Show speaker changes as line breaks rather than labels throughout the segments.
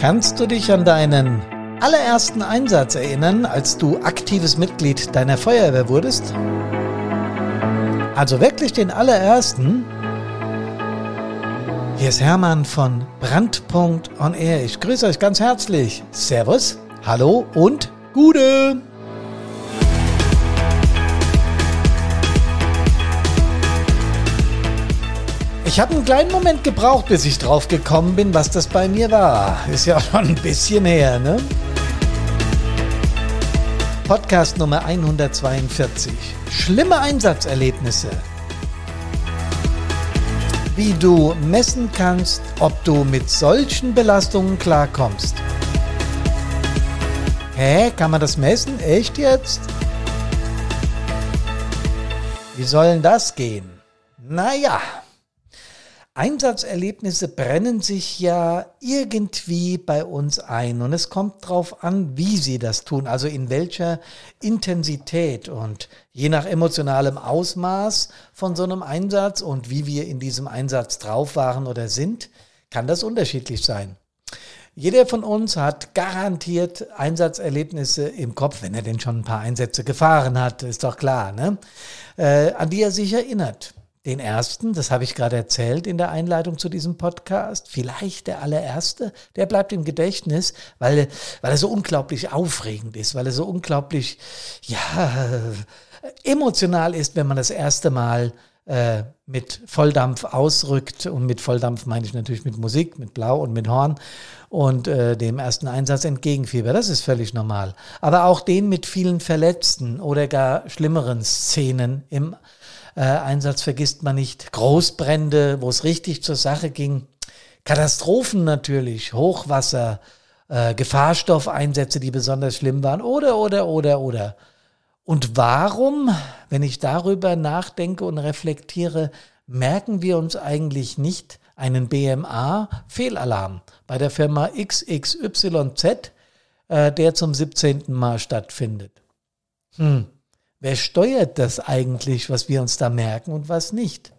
Kannst du dich an deinen allerersten Einsatz erinnern, als du aktives Mitglied deiner Feuerwehr wurdest? Also wirklich den allerersten? Hier ist Hermann von Brandpunkt on Air. Ich grüße euch ganz herzlich. Servus, hallo und Gude! Ich habe einen kleinen Moment gebraucht, bis ich drauf gekommen bin, was das bei mir war. Ist ja schon ein bisschen her, ne? Podcast Nummer 142. Schlimme Einsatzerlebnisse. Wie du messen kannst, ob du mit solchen Belastungen klarkommst. Hä, kann man das messen? Echt jetzt? Wie soll denn das gehen? Naja. Einsatzerlebnisse brennen sich ja irgendwie bei uns ein und es kommt darauf an, wie sie das tun, also in welcher Intensität und je nach emotionalem Ausmaß von so einem Einsatz und wie wir in diesem Einsatz drauf waren oder sind, kann das unterschiedlich sein. Jeder von uns hat garantiert Einsatzerlebnisse im Kopf, wenn er denn schon ein paar Einsätze gefahren hat, ist doch klar, ne? Äh, an die er sich erinnert. Den ersten, das habe ich gerade erzählt in der Einleitung zu diesem Podcast, vielleicht der allererste, der bleibt im Gedächtnis, weil, weil er so unglaublich aufregend ist, weil er so unglaublich, ja, emotional ist, wenn man das erste Mal äh, mit Volldampf ausrückt. Und mit Volldampf meine ich natürlich mit Musik, mit Blau und mit Horn und äh, dem ersten Einsatz entgegenfieber. Das ist völlig normal. Aber auch den mit vielen Verletzten oder gar schlimmeren Szenen im äh, Einsatz vergisst man nicht. Großbrände, wo es richtig zur Sache ging. Katastrophen natürlich, Hochwasser, äh, Gefahrstoffeinsätze, die besonders schlimm waren. Oder, oder, oder, oder. Und warum, wenn ich darüber nachdenke und reflektiere, merken wir uns eigentlich nicht einen BMA-Fehlalarm bei der Firma XXYZ, äh, der zum 17. Mal stattfindet? Hm. Wer steuert das eigentlich, was wir uns da merken und was nicht?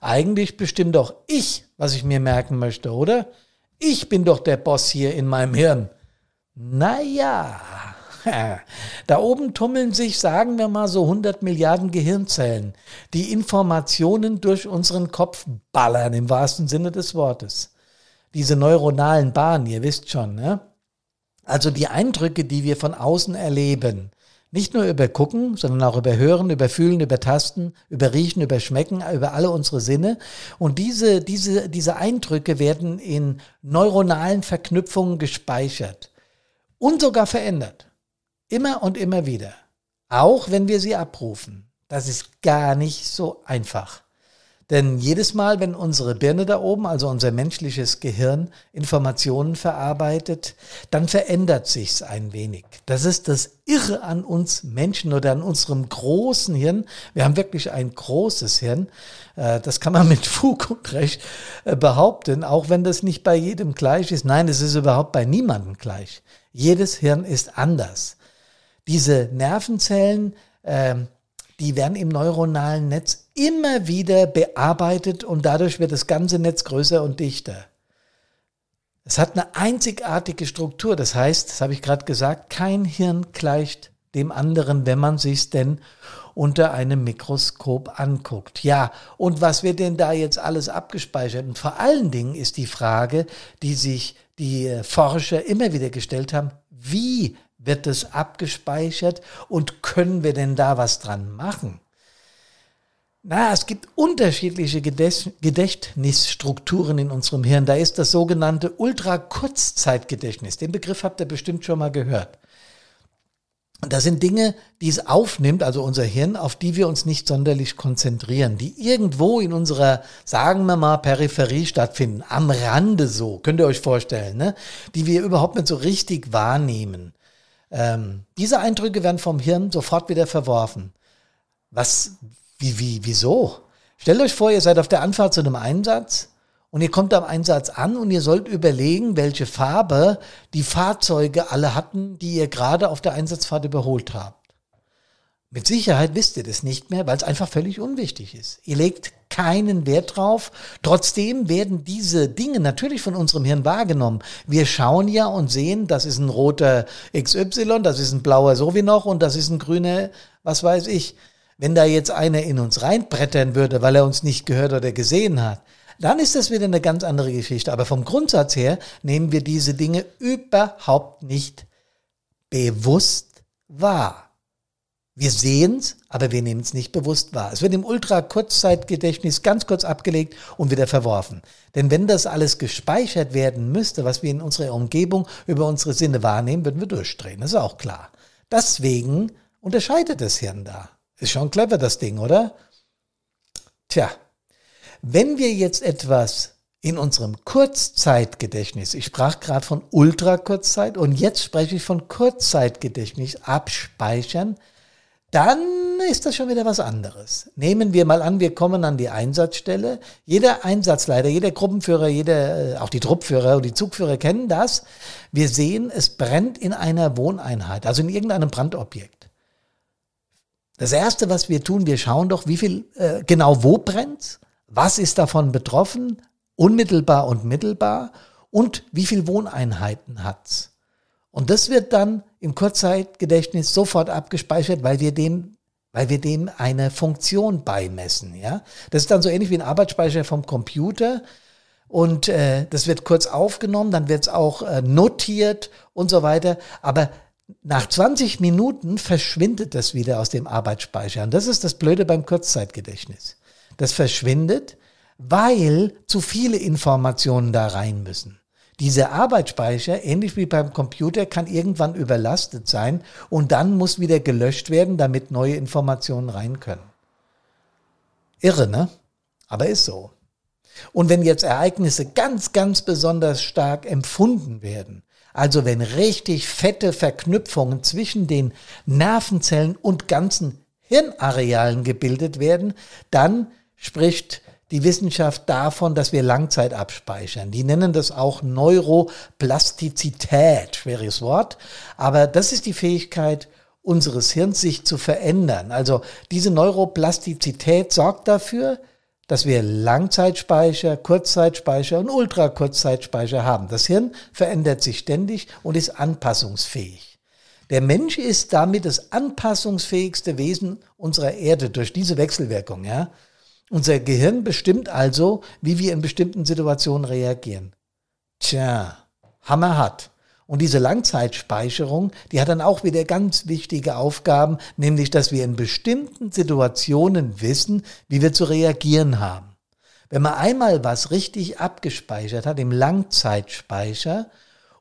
Eigentlich bestimmt doch ich, was ich mir merken möchte, oder? Ich bin doch der Boss hier in meinem Hirn. Naja, da oben tummeln sich, sagen wir mal, so 100 Milliarden Gehirnzellen, die Informationen durch unseren Kopf ballern, im wahrsten Sinne des Wortes. Diese neuronalen Bahnen, ihr wisst schon, ne? Also die Eindrücke, die wir von außen erleben, nicht nur über Gucken, sondern auch über Hören, über Fühlen, über Tasten, über Riechen, über Schmecken, über alle unsere Sinne. Und diese, diese, diese Eindrücke werden in neuronalen Verknüpfungen gespeichert und sogar verändert. Immer und immer wieder. Auch wenn wir sie abrufen. Das ist gar nicht so einfach. Denn jedes Mal, wenn unsere Birne da oben, also unser menschliches Gehirn, Informationen verarbeitet, dann verändert sich's ein wenig. Das ist das Irre an uns Menschen oder an unserem großen Hirn. Wir haben wirklich ein großes Hirn. Äh, das kann man mit Fug und Recht äh, behaupten, auch wenn das nicht bei jedem gleich ist. Nein, es ist überhaupt bei niemandem gleich. Jedes Hirn ist anders. Diese Nervenzellen, ähm, die werden im neuronalen Netz immer wieder bearbeitet und dadurch wird das ganze Netz größer und dichter. Es hat eine einzigartige Struktur. Das heißt, das habe ich gerade gesagt, kein Hirn gleicht dem anderen, wenn man sich denn unter einem Mikroskop anguckt. Ja, und was wird denn da jetzt alles abgespeichert? Und vor allen Dingen ist die Frage, die sich die Forscher immer wieder gestellt haben, wie wird es abgespeichert und können wir denn da was dran machen? Na, es gibt unterschiedliche Gedächtnisstrukturen in unserem Hirn. Da ist das sogenannte Ultrakurzzeitgedächtnis. Den Begriff habt ihr bestimmt schon mal gehört. Und das sind Dinge, die es aufnimmt, also unser Hirn, auf die wir uns nicht sonderlich konzentrieren, die irgendwo in unserer, sagen wir mal, Peripherie stattfinden, am Rande so, könnt ihr euch vorstellen, ne? die wir überhaupt nicht so richtig wahrnehmen. Ähm, diese Eindrücke werden vom Hirn sofort wieder verworfen. Was, wie, wie, wieso? Stellt euch vor, ihr seid auf der Anfahrt zu einem Einsatz und ihr kommt am Einsatz an und ihr sollt überlegen, welche Farbe die Fahrzeuge alle hatten, die ihr gerade auf der Einsatzfahrt überholt habt. Mit Sicherheit wisst ihr das nicht mehr, weil es einfach völlig unwichtig ist. Ihr legt keinen Wert drauf. Trotzdem werden diese Dinge natürlich von unserem Hirn wahrgenommen. Wir schauen ja und sehen, das ist ein roter XY, das ist ein blauer so wie noch und das ist ein grüner, was weiß ich. Wenn da jetzt einer in uns reinbrettern würde, weil er uns nicht gehört oder gesehen hat, dann ist das wieder eine ganz andere Geschichte. Aber vom Grundsatz her nehmen wir diese Dinge überhaupt nicht bewusst wahr. Wir sehen es, aber wir nehmen es nicht bewusst wahr. Es wird im Ultra-Kurzzeitgedächtnis ganz kurz abgelegt und wieder verworfen. Denn wenn das alles gespeichert werden müsste, was wir in unserer Umgebung über unsere Sinne wahrnehmen, würden wir durchdrehen. Das ist auch klar. Deswegen unterscheidet das Hirn da. Ist schon clever, das Ding, oder? Tja, wenn wir jetzt etwas in unserem Kurzzeitgedächtnis, ich sprach gerade von Ultrakurzzeit und jetzt spreche ich von Kurzzeitgedächtnis abspeichern, dann ist das schon wieder was anderes. Nehmen wir mal an, wir kommen an die Einsatzstelle. Jeder Einsatzleiter, jeder Gruppenführer, jeder, äh, auch die Truppführer und die Zugführer kennen das. Wir sehen, es brennt in einer Wohneinheit, also in irgendeinem Brandobjekt. Das erste, was wir tun, wir schauen doch, wie viel, äh, genau wo brennt, was ist davon betroffen, unmittelbar und mittelbar und wie viel Wohneinheiten hat's. Und das wird dann im Kurzzeitgedächtnis sofort abgespeichert, weil wir dem, weil wir dem eine Funktion beimessen. Ja, das ist dann so ähnlich wie ein Arbeitsspeicher vom Computer. Und äh, das wird kurz aufgenommen, dann wird es auch äh, notiert und so weiter. Aber nach 20 Minuten verschwindet das wieder aus dem Arbeitsspeicher. Und das ist das Blöde beim Kurzzeitgedächtnis. Das verschwindet, weil zu viele Informationen da rein müssen. Dieser Arbeitsspeicher, ähnlich wie beim Computer, kann irgendwann überlastet sein und dann muss wieder gelöscht werden, damit neue Informationen rein können. Irre, ne? Aber ist so. Und wenn jetzt Ereignisse ganz, ganz besonders stark empfunden werden, also wenn richtig fette Verknüpfungen zwischen den Nervenzellen und ganzen Hirnarealen gebildet werden, dann spricht die Wissenschaft davon, dass wir Langzeit abspeichern. Die nennen das auch Neuroplastizität, schweres Wort, aber das ist die Fähigkeit unseres Hirns, sich zu verändern. Also diese Neuroplastizität sorgt dafür, dass wir Langzeitspeicher, Kurzzeitspeicher und Ultrakurzzeitspeicher haben. Das Hirn verändert sich ständig und ist anpassungsfähig. Der Mensch ist damit das anpassungsfähigste Wesen unserer Erde durch diese Wechselwirkung, ja. Unser Gehirn bestimmt also, wie wir in bestimmten Situationen reagieren. Tja, Hammer hat. Und diese Langzeitspeicherung, die hat dann auch wieder ganz wichtige Aufgaben, nämlich, dass wir in bestimmten Situationen wissen, wie wir zu reagieren haben. Wenn man einmal was richtig abgespeichert hat im Langzeitspeicher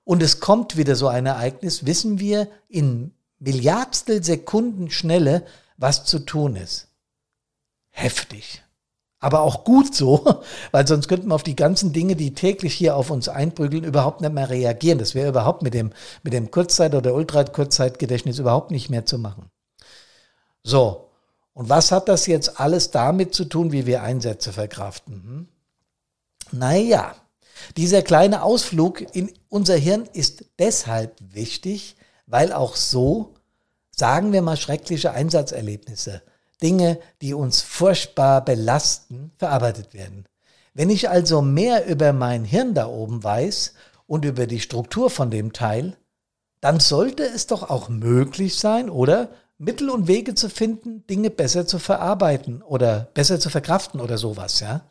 und es kommt wieder so ein Ereignis, wissen wir in Milliardstel Sekunden Schnelle, was zu tun ist. Heftig. Aber auch gut so, weil sonst könnten wir auf die ganzen Dinge, die täglich hier auf uns einprügeln, überhaupt nicht mehr reagieren. Das wäre überhaupt mit dem, mit dem Kurzzeit- oder Ultra-Kurzzeitgedächtnis überhaupt nicht mehr zu machen. So. Und was hat das jetzt alles damit zu tun, wie wir Einsätze verkraften? Hm? Naja, dieser kleine Ausflug in unser Hirn ist deshalb wichtig, weil auch so, sagen wir mal, schreckliche Einsatzerlebnisse Dinge, die uns furchtbar belasten, verarbeitet werden. Wenn ich also mehr über mein Hirn da oben weiß und über die Struktur von dem Teil, dann sollte es doch auch möglich sein, oder Mittel und Wege zu finden, Dinge besser zu verarbeiten oder besser zu verkraften oder sowas, ja.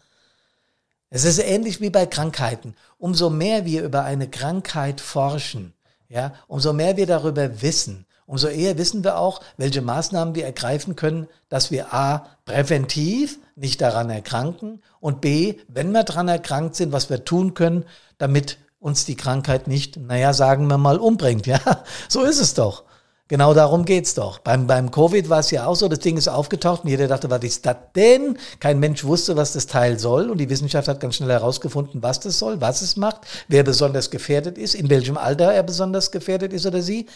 Es ist ähnlich wie bei Krankheiten. Umso mehr wir über eine Krankheit forschen, ja, umso mehr wir darüber wissen, umso eher wissen wir auch, welche Maßnahmen wir ergreifen können, dass wir a. präventiv nicht daran erkranken und b. wenn wir daran erkrankt sind, was wir tun können, damit uns die Krankheit nicht, naja, sagen wir mal, umbringt. Ja, so ist es doch. Genau darum geht's doch. Beim, beim Covid war es ja auch so, das Ding ist aufgetaucht und jeder dachte, was ist das denn? Kein Mensch wusste, was das Teil soll und die Wissenschaft hat ganz schnell herausgefunden, was das soll, was es macht, wer besonders gefährdet ist, in welchem Alter er besonders gefährdet ist oder sie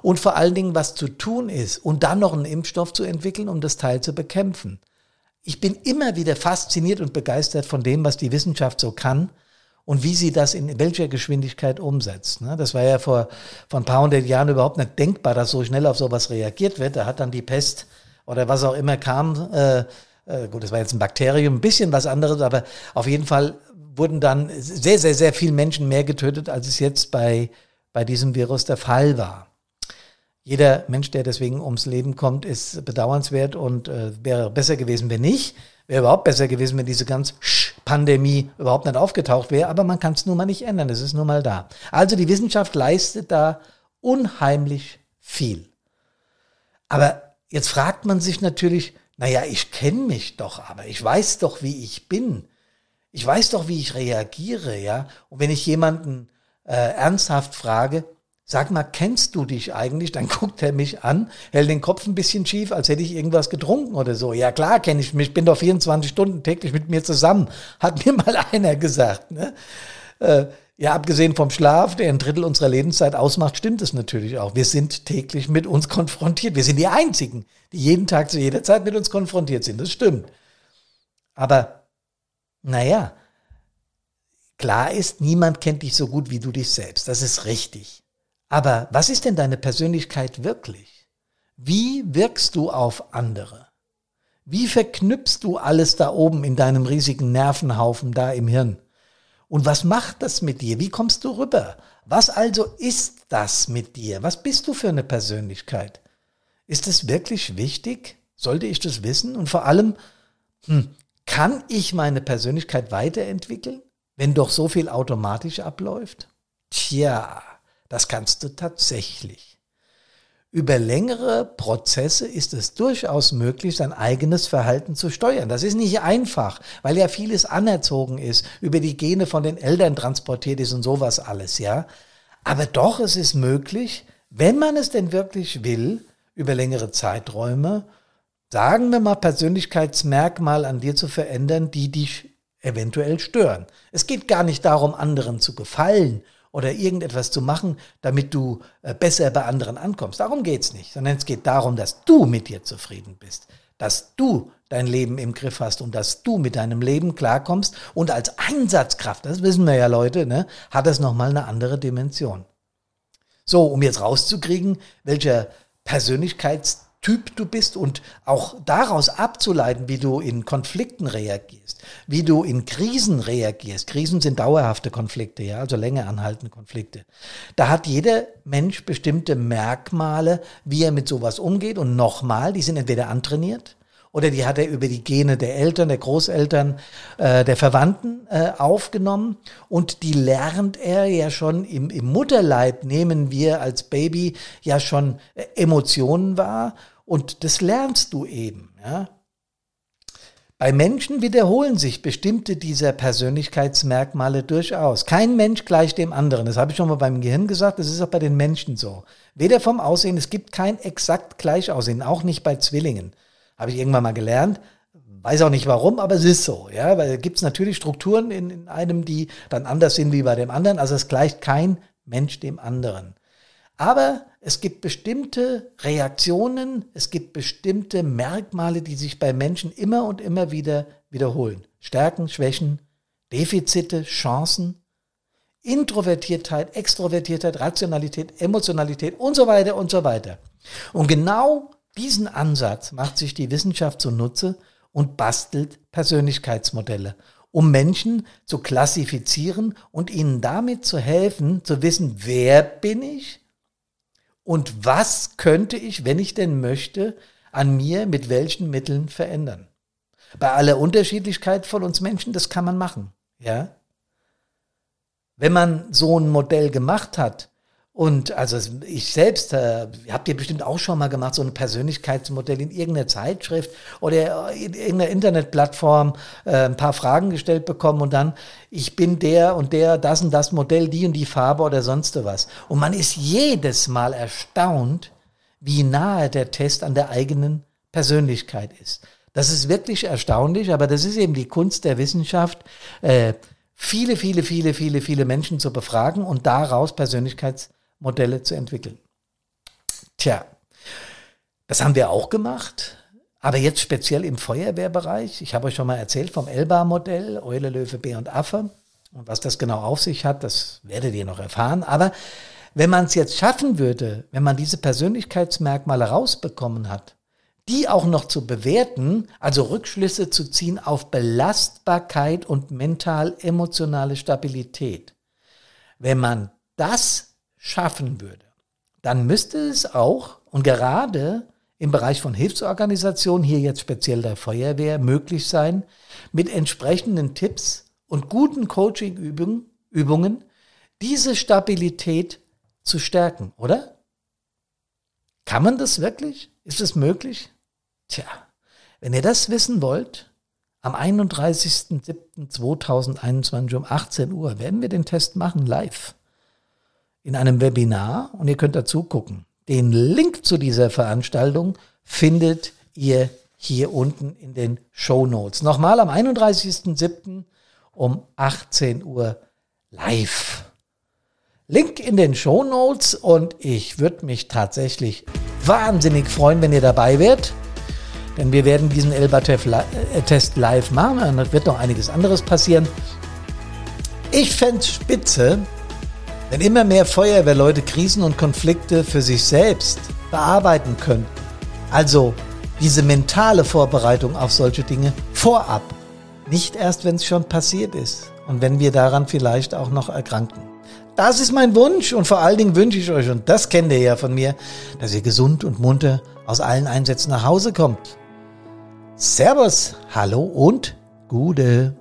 und vor allen Dingen, was zu tun ist und dann noch einen Impfstoff zu entwickeln, um das Teil zu bekämpfen. Ich bin immer wieder fasziniert und begeistert von dem, was die Wissenschaft so kann und wie sie das in welcher Geschwindigkeit umsetzt. Ne? Das war ja vor, vor ein paar hundert Jahren überhaupt nicht denkbar, dass so schnell auf sowas reagiert wird. Da hat dann die Pest oder was auch immer kam. Äh, äh, gut, das war jetzt ein Bakterium, ein bisschen was anderes, aber auf jeden Fall wurden dann sehr, sehr, sehr viele Menschen mehr getötet, als es jetzt bei, bei diesem Virus der Fall war. Jeder Mensch, der deswegen ums Leben kommt, ist bedauernswert und äh, wäre besser gewesen, wenn nicht. Wäre überhaupt besser gewesen, wenn diese ganze Pandemie überhaupt nicht aufgetaucht wäre, aber man kann es nun mal nicht ändern, es ist nun mal da. Also die Wissenschaft leistet da unheimlich viel. Aber jetzt fragt man sich natürlich, naja, ich kenne mich doch, aber ich weiß doch, wie ich bin. Ich weiß doch, wie ich reagiere, ja. Und wenn ich jemanden äh, ernsthaft frage, sag mal, kennst du dich eigentlich? Dann guckt er mich an, hält den Kopf ein bisschen schief, als hätte ich irgendwas getrunken oder so. Ja klar, kenne ich mich, bin doch 24 Stunden täglich mit mir zusammen, hat mir mal einer gesagt. Ne? Äh, ja, abgesehen vom Schlaf, der ein Drittel unserer Lebenszeit ausmacht, stimmt es natürlich auch. Wir sind täglich mit uns konfrontiert. Wir sind die Einzigen, die jeden Tag zu jeder Zeit mit uns konfrontiert sind. Das stimmt. Aber, naja, klar ist, niemand kennt dich so gut wie du dich selbst. Das ist richtig. Aber was ist denn deine Persönlichkeit wirklich? Wie wirkst du auf andere? Wie verknüpfst du alles da oben in deinem riesigen Nervenhaufen da im Hirn? Und was macht das mit dir? Wie kommst du rüber? Was also ist das mit dir? Was bist du für eine Persönlichkeit? Ist es wirklich wichtig? Sollte ich das wissen? Und vor allem, hm, kann ich meine Persönlichkeit weiterentwickeln, wenn doch so viel automatisch abläuft? Tja, das kannst du tatsächlich. Über längere Prozesse ist es durchaus möglich, sein eigenes Verhalten zu steuern. Das ist nicht einfach, weil ja vieles anerzogen ist, über die Gene von den Eltern transportiert ist und sowas alles, ja. Aber doch, es ist möglich, wenn man es denn wirklich will, über längere Zeiträume, sagen wir mal, Persönlichkeitsmerkmal an dir zu verändern, die dich eventuell stören. Es geht gar nicht darum, anderen zu gefallen oder irgendetwas zu machen, damit du äh, besser bei anderen ankommst. Darum geht es nicht, sondern es geht darum, dass du mit dir zufrieden bist, dass du dein Leben im Griff hast und dass du mit deinem Leben klarkommst. Und als Einsatzkraft, das wissen wir ja Leute, ne, hat das nochmal eine andere Dimension. So, um jetzt rauszukriegen, welcher Persönlichkeits Typ du bist und auch daraus abzuleiten, wie du in Konflikten reagierst, wie du in Krisen reagierst. Krisen sind dauerhafte Konflikte, ja, also länger anhaltende Konflikte. Da hat jeder Mensch bestimmte Merkmale, wie er mit sowas umgeht und nochmal, die sind entweder antrainiert oder die hat er über die Gene der Eltern, der Großeltern, äh, der Verwandten äh, aufgenommen und die lernt er ja schon im, im Mutterleib, nehmen wir als Baby ja schon äh, Emotionen wahr und das lernst du eben. Ja? Bei Menschen wiederholen sich bestimmte dieser Persönlichkeitsmerkmale durchaus. Kein Mensch gleicht dem anderen. Das habe ich schon mal beim Gehirn gesagt, das ist auch bei den Menschen so. Weder vom Aussehen, es gibt kein exakt Gleichaussehen, auch nicht bei Zwillingen. Habe ich irgendwann mal gelernt. Weiß auch nicht warum, aber es ist so, ja, weil gibt es natürlich Strukturen in, in einem, die dann anders sind wie bei dem anderen. Also es gleicht kein Mensch dem anderen. Aber es gibt bestimmte Reaktionen, es gibt bestimmte Merkmale, die sich bei Menschen immer und immer wieder wiederholen. Stärken, Schwächen, Defizite, Chancen, Introvertiertheit, Extrovertiertheit, Rationalität, Emotionalität und so weiter und so weiter. Und genau diesen Ansatz macht sich die Wissenschaft zunutze und bastelt Persönlichkeitsmodelle, um Menschen zu klassifizieren und ihnen damit zu helfen, zu wissen, wer bin ich und was könnte ich, wenn ich denn möchte, an mir mit welchen Mitteln verändern. Bei aller Unterschiedlichkeit von uns Menschen, das kann man machen, ja. Wenn man so ein Modell gemacht hat, und also ich selbst, äh, habt ihr bestimmt auch schon mal gemacht, so ein Persönlichkeitsmodell in irgendeiner Zeitschrift oder in irgendeiner Internetplattform äh, ein paar Fragen gestellt bekommen und dann, ich bin der und der, das und das Modell, die und die Farbe oder sonst was. Und man ist jedes Mal erstaunt, wie nahe der Test an der eigenen Persönlichkeit ist. Das ist wirklich erstaunlich, aber das ist eben die Kunst der Wissenschaft, äh, viele, viele, viele, viele, viele Menschen zu befragen und daraus Persönlichkeits Modelle zu entwickeln. Tja, das haben wir auch gemacht, aber jetzt speziell im Feuerwehrbereich. Ich habe euch schon mal erzählt vom Elba-Modell, Eule, Löwe, Bär und Affe. Und was das genau auf sich hat, das werdet ihr noch erfahren. Aber wenn man es jetzt schaffen würde, wenn man diese Persönlichkeitsmerkmale rausbekommen hat, die auch noch zu bewerten, also Rückschlüsse zu ziehen auf Belastbarkeit und mental-emotionale Stabilität. Wenn man das schaffen würde, dann müsste es auch, und gerade im Bereich von Hilfsorganisationen, hier jetzt speziell der Feuerwehr, möglich sein, mit entsprechenden Tipps und guten Coaching-Übungen diese Stabilität zu stärken, oder? Kann man das wirklich? Ist es möglich? Tja, wenn ihr das wissen wollt, am 31.07.2021 um 18 Uhr werden wir den Test machen live in einem Webinar und ihr könnt dazu gucken. Den Link zu dieser Veranstaltung findet ihr hier unten in den Show Notes. Nochmal am 31.07. um 18 Uhr live. Link in den Show Notes und ich würde mich tatsächlich wahnsinnig freuen, wenn ihr dabei wärt. Denn wir werden diesen Elba-Test äh, live machen und da wird noch einiges anderes passieren. Ich fände es spitze, wenn immer mehr Feuerwehrleute Krisen und Konflikte für sich selbst bearbeiten könnten, also diese mentale Vorbereitung auf solche Dinge vorab, nicht erst, wenn es schon passiert ist und wenn wir daran vielleicht auch noch erkranken. Das ist mein Wunsch und vor allen Dingen wünsche ich euch, und das kennt ihr ja von mir, dass ihr gesund und munter aus allen Einsätzen nach Hause kommt. Servus, hallo und Gude.